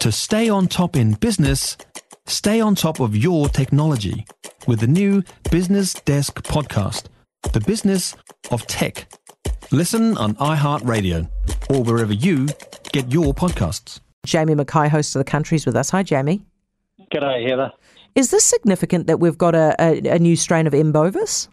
To stay on top in business, stay on top of your technology with the new Business Desk podcast, The Business of Tech. Listen on iHeartRadio or wherever you get your podcasts. Jamie Mackay, host of the countries with us. Hi, Jamie. G'day, Heather. Is this significant that we've got a, a, a new strain of M. bovis?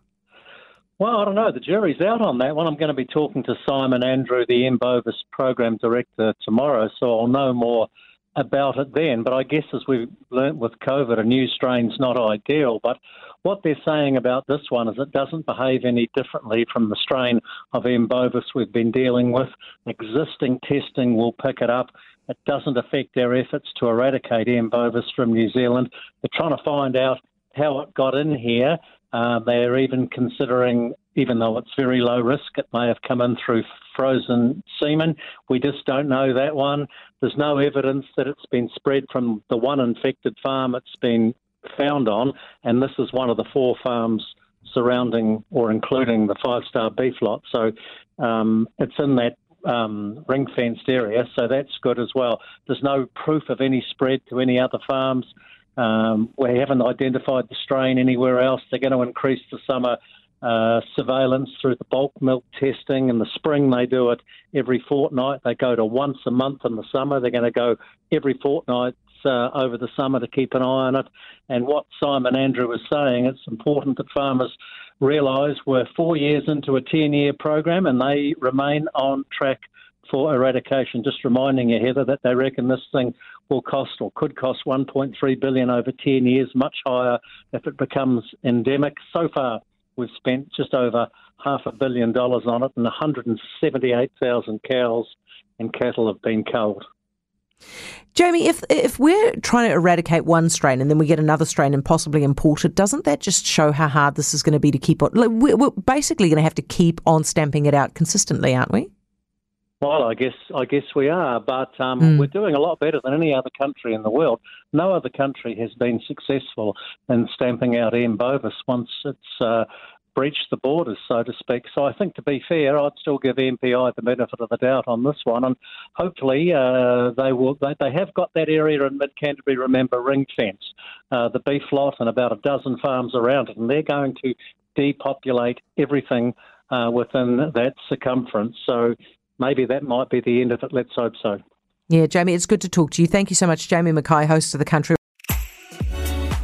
Well, I don't know. The jury's out on that one. I'm going to be talking to Simon Andrew, the M. bovis program director, tomorrow, so I'll know more about it then. But I guess as we've learnt with COVID, a new strain's not ideal. But what they're saying about this one is it doesn't behave any differently from the strain of M. bovis we've been dealing with. Existing testing will pick it up. It doesn't affect their efforts to eradicate M. bovis from New Zealand. They're trying to find out how it got in here uh, they're even considering, even though it's very low risk, it may have come in through frozen semen. We just don't know that one. There's no evidence that it's been spread from the one infected farm it's been found on, and this is one of the four farms surrounding or including the five star beef lot. So um, it's in that um, ring fenced area, so that's good as well. There's no proof of any spread to any other farms. Um, we haven't identified the strain anywhere else. They're going to increase the summer uh, surveillance through the bulk milk testing. In the spring, they do it every fortnight. They go to once a month in the summer. They're going to go every fortnight uh, over the summer to keep an eye on it. And what Simon Andrew was saying, it's important that farmers realise we're four years into a 10 year program and they remain on track for eradication. Just reminding you, Heather, that they reckon this thing will cost or could cost 1.3 billion over 10 years, much higher if it becomes endemic. So far, we've spent just over half a billion dollars on it, and 178,000 cows and cattle have been culled. Jamie, if if we're trying to eradicate one strain and then we get another strain and possibly import it, doesn't that just show how hard this is going to be to keep on? We're basically going to have to keep on stamping it out consistently, aren't we? Well, I guess I guess we are, but um, mm. we're doing a lot better than any other country in the world. No other country has been successful in stamping out M. bovis once it's uh, breached the borders, so to speak. So I think, to be fair, I'd still give MPI the benefit of the doubt on this one, and hopefully uh, they will. They, they, have got that area in Mid Canterbury, remember, ring fence, uh, the beef lot, and about a dozen farms around it, and they're going to depopulate everything uh, within that circumference. So maybe that might be the end of it. Let's hope so. Yeah, Jamie, it's good to talk to you. Thank you so much, Jamie Mackay, host of the country.